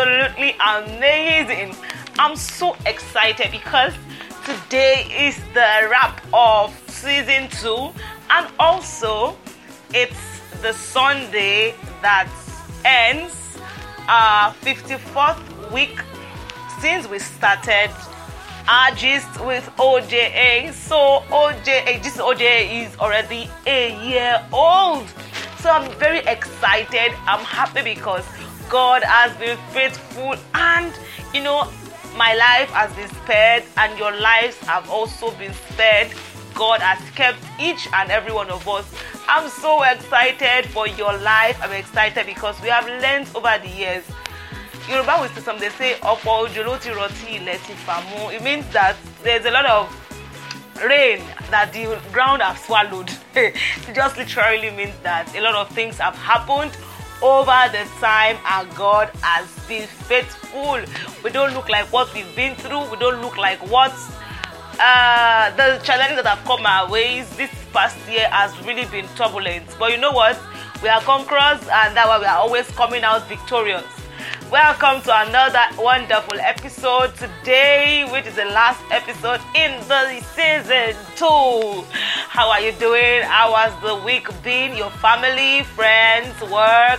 absolutely amazing. I'm so excited because today is the wrap of season two, and also it's the Sunday that ends uh, our 54th week since we started uh, our gist with OJA. So OJA, this OJA is already a year old. So I'm very excited. I'm happy because God has been faithful and you know my life has been spared and your lives have also been spared. God has kept each and every one of us. I'm so excited for your life. I'm excited because we have learned over the years Yoruba will say they say, Ọ̀pọ̀ òjò ló ti rọtí ilẹ̀ ti. It means that there's a lot of rain that the ground has swallowed. it just literally means that a lot of things have happened over the time and God has been faithful. We don't look like what we've been through. We don't look like what uh, the challenges that have come our ways this past year has really been turbulent. But you know what? We are conquerors and that's why we are always coming out victorious. Welcome to another wonderful episode today, which is the last episode in the season two. How are you doing? How has the week been? Your family, friends, work?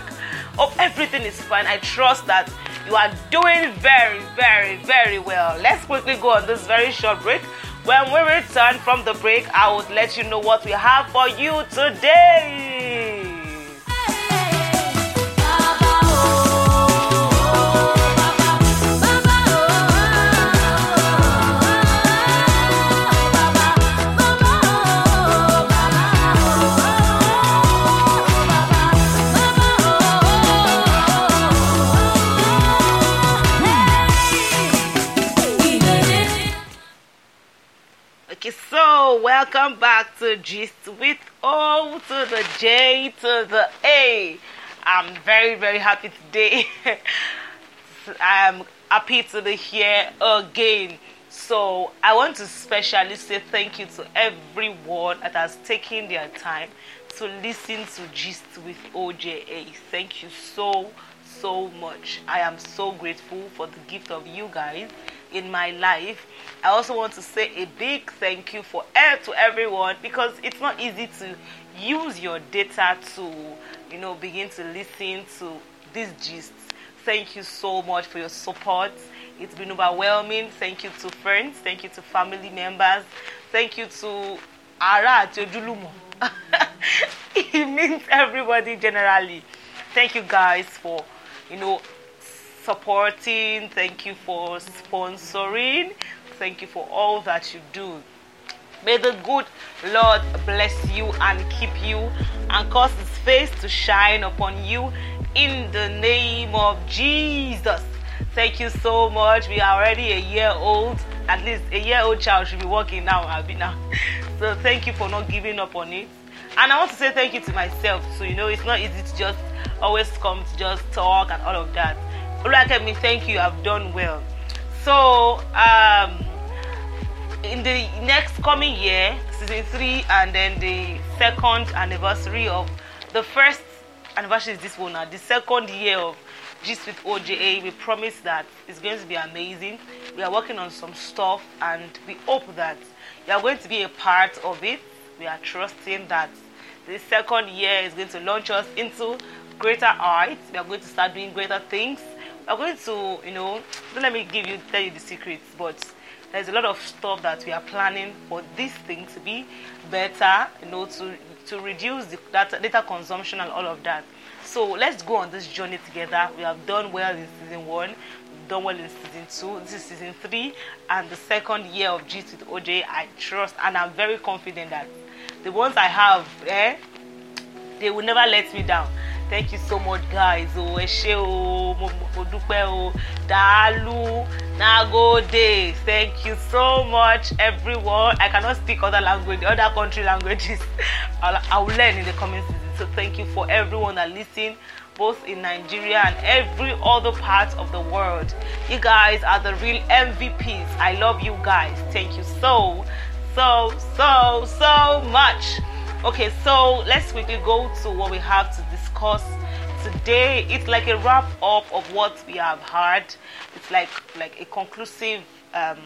Hope everything is fine. I trust that you are doing very, very, very well. Let's quickly go on this very short break. When we return from the break, I will let you know what we have for you today. Welcome back to Gist with O to the J to the A. I'm very, very happy today. I'm happy to be here again. So I want to specially say thank you to everyone that has taken their time to listen to Gist with OJA. Thank you so, so much. I am so grateful for the gift of you guys in my life. I also want to say a big thank you for air to everyone because it's not easy to use your data to, you know, begin to listen to these gists. Thank you so much for your support. It's been overwhelming. Thank you to friends. Thank you to family members. Thank you to Ara Ojulumo. it means everybody generally. Thank you guys for, you know, supporting. Thank you for sponsoring. Thank you for all that you do. May the good Lord bless you and keep you and cause his face to shine upon you in the name of Jesus. Thank you so much. We are already a year old. At least a year old child should be walking now. Be now. So thank you for not giving up on it. And I want to say thank you to myself. So you know it's not easy to just always come to just talk and all of that. Olakemi, thank you. I've done well. So, um, in the next coming year, season three, and then the second anniversary of the first anniversary is this one now. The second year of Gist with OJA, we promise that it's going to be amazing. We are working on some stuff, and we hope that you are going to be a part of it. We are trusting that the second year is going to launch us into greater heights. We are going to start doing greater things we're going to, you know, don't let me give you tell you the secrets, but there's a lot of stuff that we are planning for this thing to be better, you know, to to reduce the data, data consumption and all of that. So let's go on this journey together. We have done well in season one, done well in season two. This is season three, and the second year of Gist with OJ. I trust, and I'm very confident that the ones I have, eh, they will never let me down. Thank you so much guys o ẹ ṣé o mo dúpẹ́ o dàálù nagode thank you so much everyone i cannot speak other language other country languages I'll, i will learn in the coming season so thank you for everyone that listen both in Nigeria and every other part of the world. You guys are the real MVPs. I love you guys. Thank you so, so, so, so much. Okay, so let's quickly go to what we have to discuss today. It's like a wrap up of what we have heard. It's like like a conclusive um,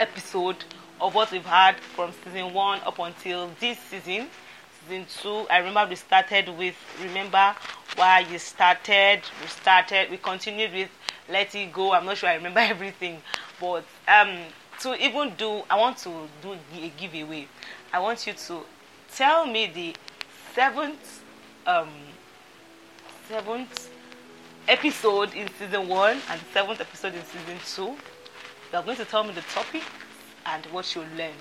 episode of what we've had from season one up until this season. Season two, I remember we started with remember why you started. We started. We continued with let it go. I'm not sure I remember everything, but um, to even do, I want to do a giveaway. I want you to tell me the seventh um, seventh episode in season one and seventh episode in season two. You are going to tell me the topic and what you learned.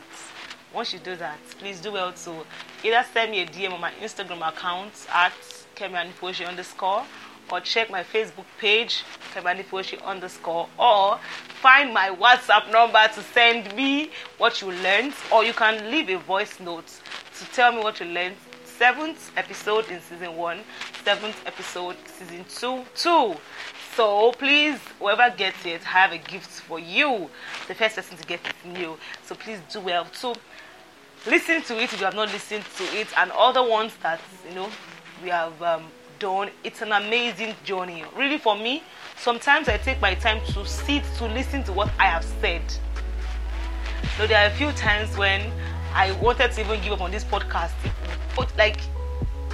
Once you do that, please do well to either send me a DM on my Instagram account at Kemi underscore or check my Facebook page, Kemani underscore, or find my WhatsApp number to send me what you learned, or you can leave a voice note to tell me what you learned. Seventh episode in season one, seventh episode season two, two. So please, whoever gets it, I have a gift for you. The first person to get it is you. So please do well to listen to it if you have not listened to it, and other ones that you know we have um, done. It's an amazing journey. Really, for me, sometimes I take my time to sit to listen to what I have said. So there are a few times when I wanted to even give up on this podcast. But like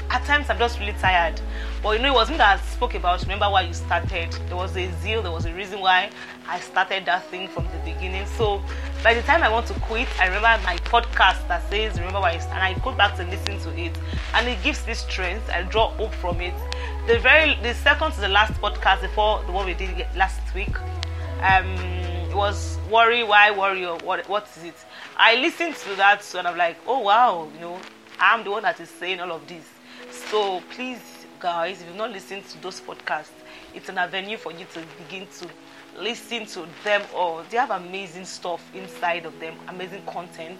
at times I'm just really tired. But you know, it wasn't that I spoke about remember why you started. There was a zeal, there was a reason why I started that thing from the beginning. So by the time I want to quit, I remember my podcast that says remember why and I go back to listen to it. And it gives me strength. I draw hope from it. The very the second to the last podcast before the one we did last week. Um was worry why worry or what what is it i listened to that and i'm like oh wow you know i'm the one that is saying all of this so please, guys, if you've not listened to those podcasts, it's an avenue for you to begin to listen to them all. They have amazing stuff inside of them, amazing content.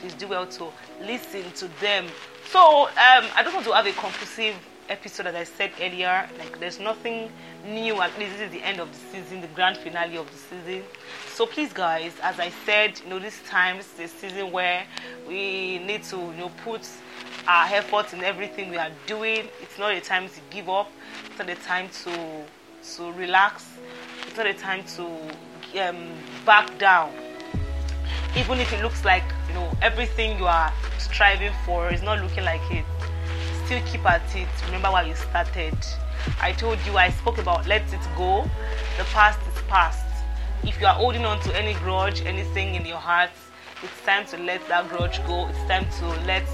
Please do well to listen to them. So um, I don't want to have a conclusive episode as I said earlier. Like there's nothing new. At least this is the end of the season, the grand finale of the season. So please, guys, as I said, you know, this time is the season where we need to, you know, put our efforts in everything we are doing. It's not a time to give up. It's not a time to to relax. It's not a time to um, back down. Even if it looks like you know everything you are striving for is not looking like it, still keep at it. Remember why you started. I told you I spoke about let it go. The past is past. If you are holding on to any grudge, anything in your heart, it's time to let that grudge go. It's time to let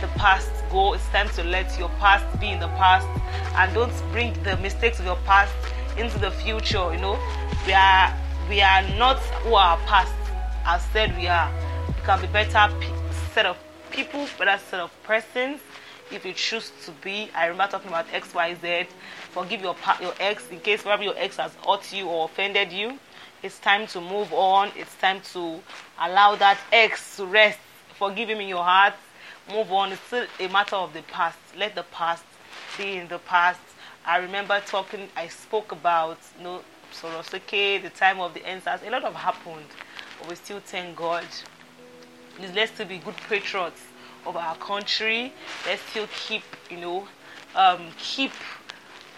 the past go. It's time to let your past be in the past and don't bring the mistakes of your past into the future. You know, we are we are not who our past has said we are. We can be better set of people, better set of persons if you choose to be. I remember talking about X, Y, Z. Forgive your your ex in case whatever your ex has hurt you or offended you. It's time to move on. It's time to allow that ex to rest. Forgive him in your heart move on. It's still a matter of the past. Let the past be in the past. I remember talking, I spoke about you know, Sorosoke, the time of the answers. A lot of happened, but we still thank God. Let's still be good patriots of our country. Let's still keep, you know, um, keep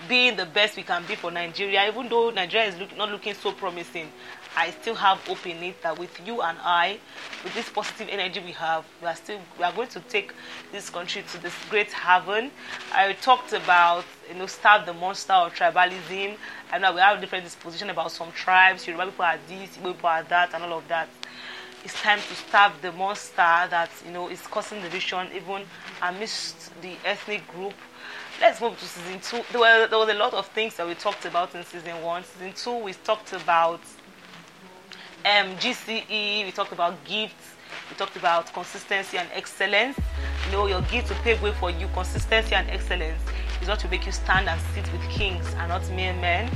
being the best we can be for Nigeria, even though Nigeria is look, not looking so promising. I still have hope in it that with you and I, with this positive energy we have, we are still we are going to take this country to this great haven. I talked about you know start the monster of tribalism. I know we have different disposition about some tribes. Yoruba people are this, Igbo people are that, and all of that. It's time to stop the monster that you know is causing division even amidst the ethnic group let's move to season two. There, were, there was a lot of things that we talked about in season one. Season two, we talked about um, GCE, we talked about gifts, we talked about consistency and excellence. You know, your gift to pave way for you, consistency and excellence is what will make you stand and sit with kings and not mere men.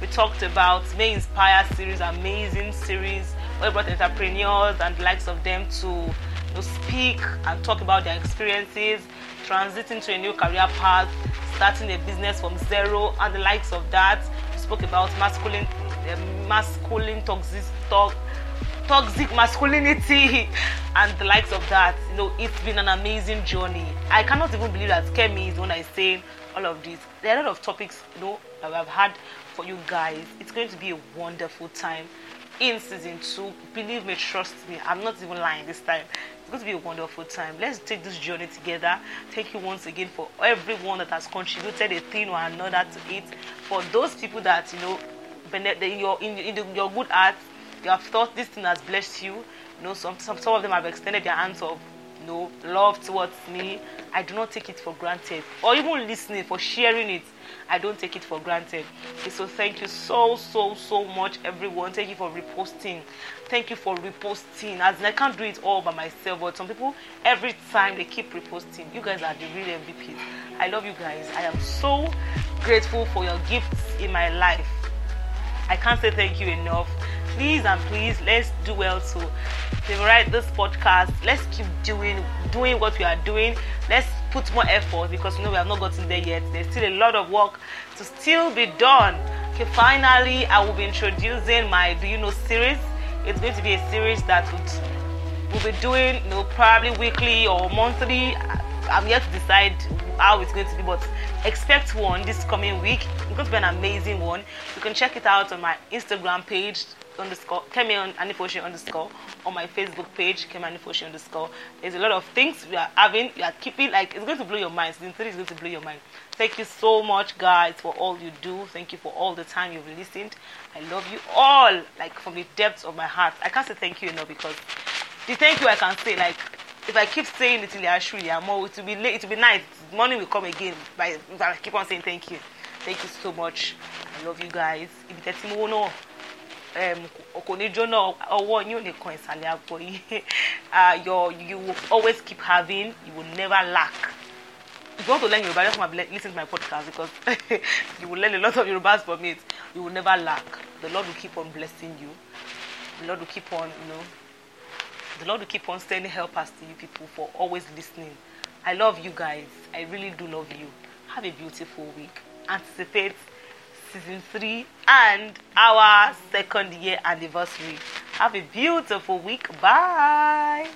We talked about May Inspire series, amazing series, we brought entrepreneurs and the likes of them to you know, speak and talk about their experiences, transiting to a new career path, starting a business from zero, and the likes of that. We spoke about masculine um, masculine toxic, to, toxic masculinity and the likes of that. You know, it's been an amazing journey. I cannot even believe that Kemi is when I say all of this. There are a lot of topics, you know, that I've had for you guys. It's going to be a wonderful time in season two. Believe me, trust me, I'm not even lying this time. It's going to be a wonderful time. Let's take this journey together. Thank you once again for everyone that has contributed a thing or another to it. For those people that you know, in your in, in your good heart, you have thought this thing has blessed you. You know, some some, some of them have extended their hands of know love towards me. I do not take it for granted. Or even listening for sharing it. I don't take it for granted. Okay, so thank you so so so much, everyone. Thank you for reposting. Thank you for reposting. As I can't do it all by myself, but some people every time they keep reposting. You guys are the real MVPs. I love you guys. I am so grateful for your gifts in my life. I can't say thank you enough. Please and please, let's do well to favorite this podcast. Let's keep doing doing what we are doing. Let's put more effort because you know we have not gotten there yet. There's still a lot of work to still be done. Okay, finally, I will be introducing my Do You Know series. It's going to be a series that would we'll be doing, you know, probably weekly or monthly. I'm yet to decide how it's going to be, but expect one this coming week. It's going to be an amazing one. You can check it out on my Instagram page underscore Kemi Anifoshi underscore on my Facebook page Kemi Anifoshi underscore. There's a lot of things we are having. We are keeping like it's going to blow your mind. Season three is going to blow your mind. Thank you so much, guys, for all you do. Thank you for all the time you've listened. I love you all, like from the depths of my heart. I can't say thank you enough because the thank you I can say like if I keep saying it till actually I'm more it will be late, it will be nice. Morning will come again. If I keep on saying thank you. Thank you so much. I love you guys. No kò ní jóná ọwọ́ yín ò ní kan ìsàlẹ̀ àpò yìí your you will always keep having you will never lack. If you want to learn Yoruba just come and listen to my podcast because you will learn a lot of Yorubas from it. You will never lack. The Lord will keep on blessing you. The Lord will keep on you know. The Lord will keep on sending helpers to you people for always listening. I love you guys. I really do love you. Have a beautiful week. Anticipate season three and our second year anniversary. Have a beautiful week. Bye.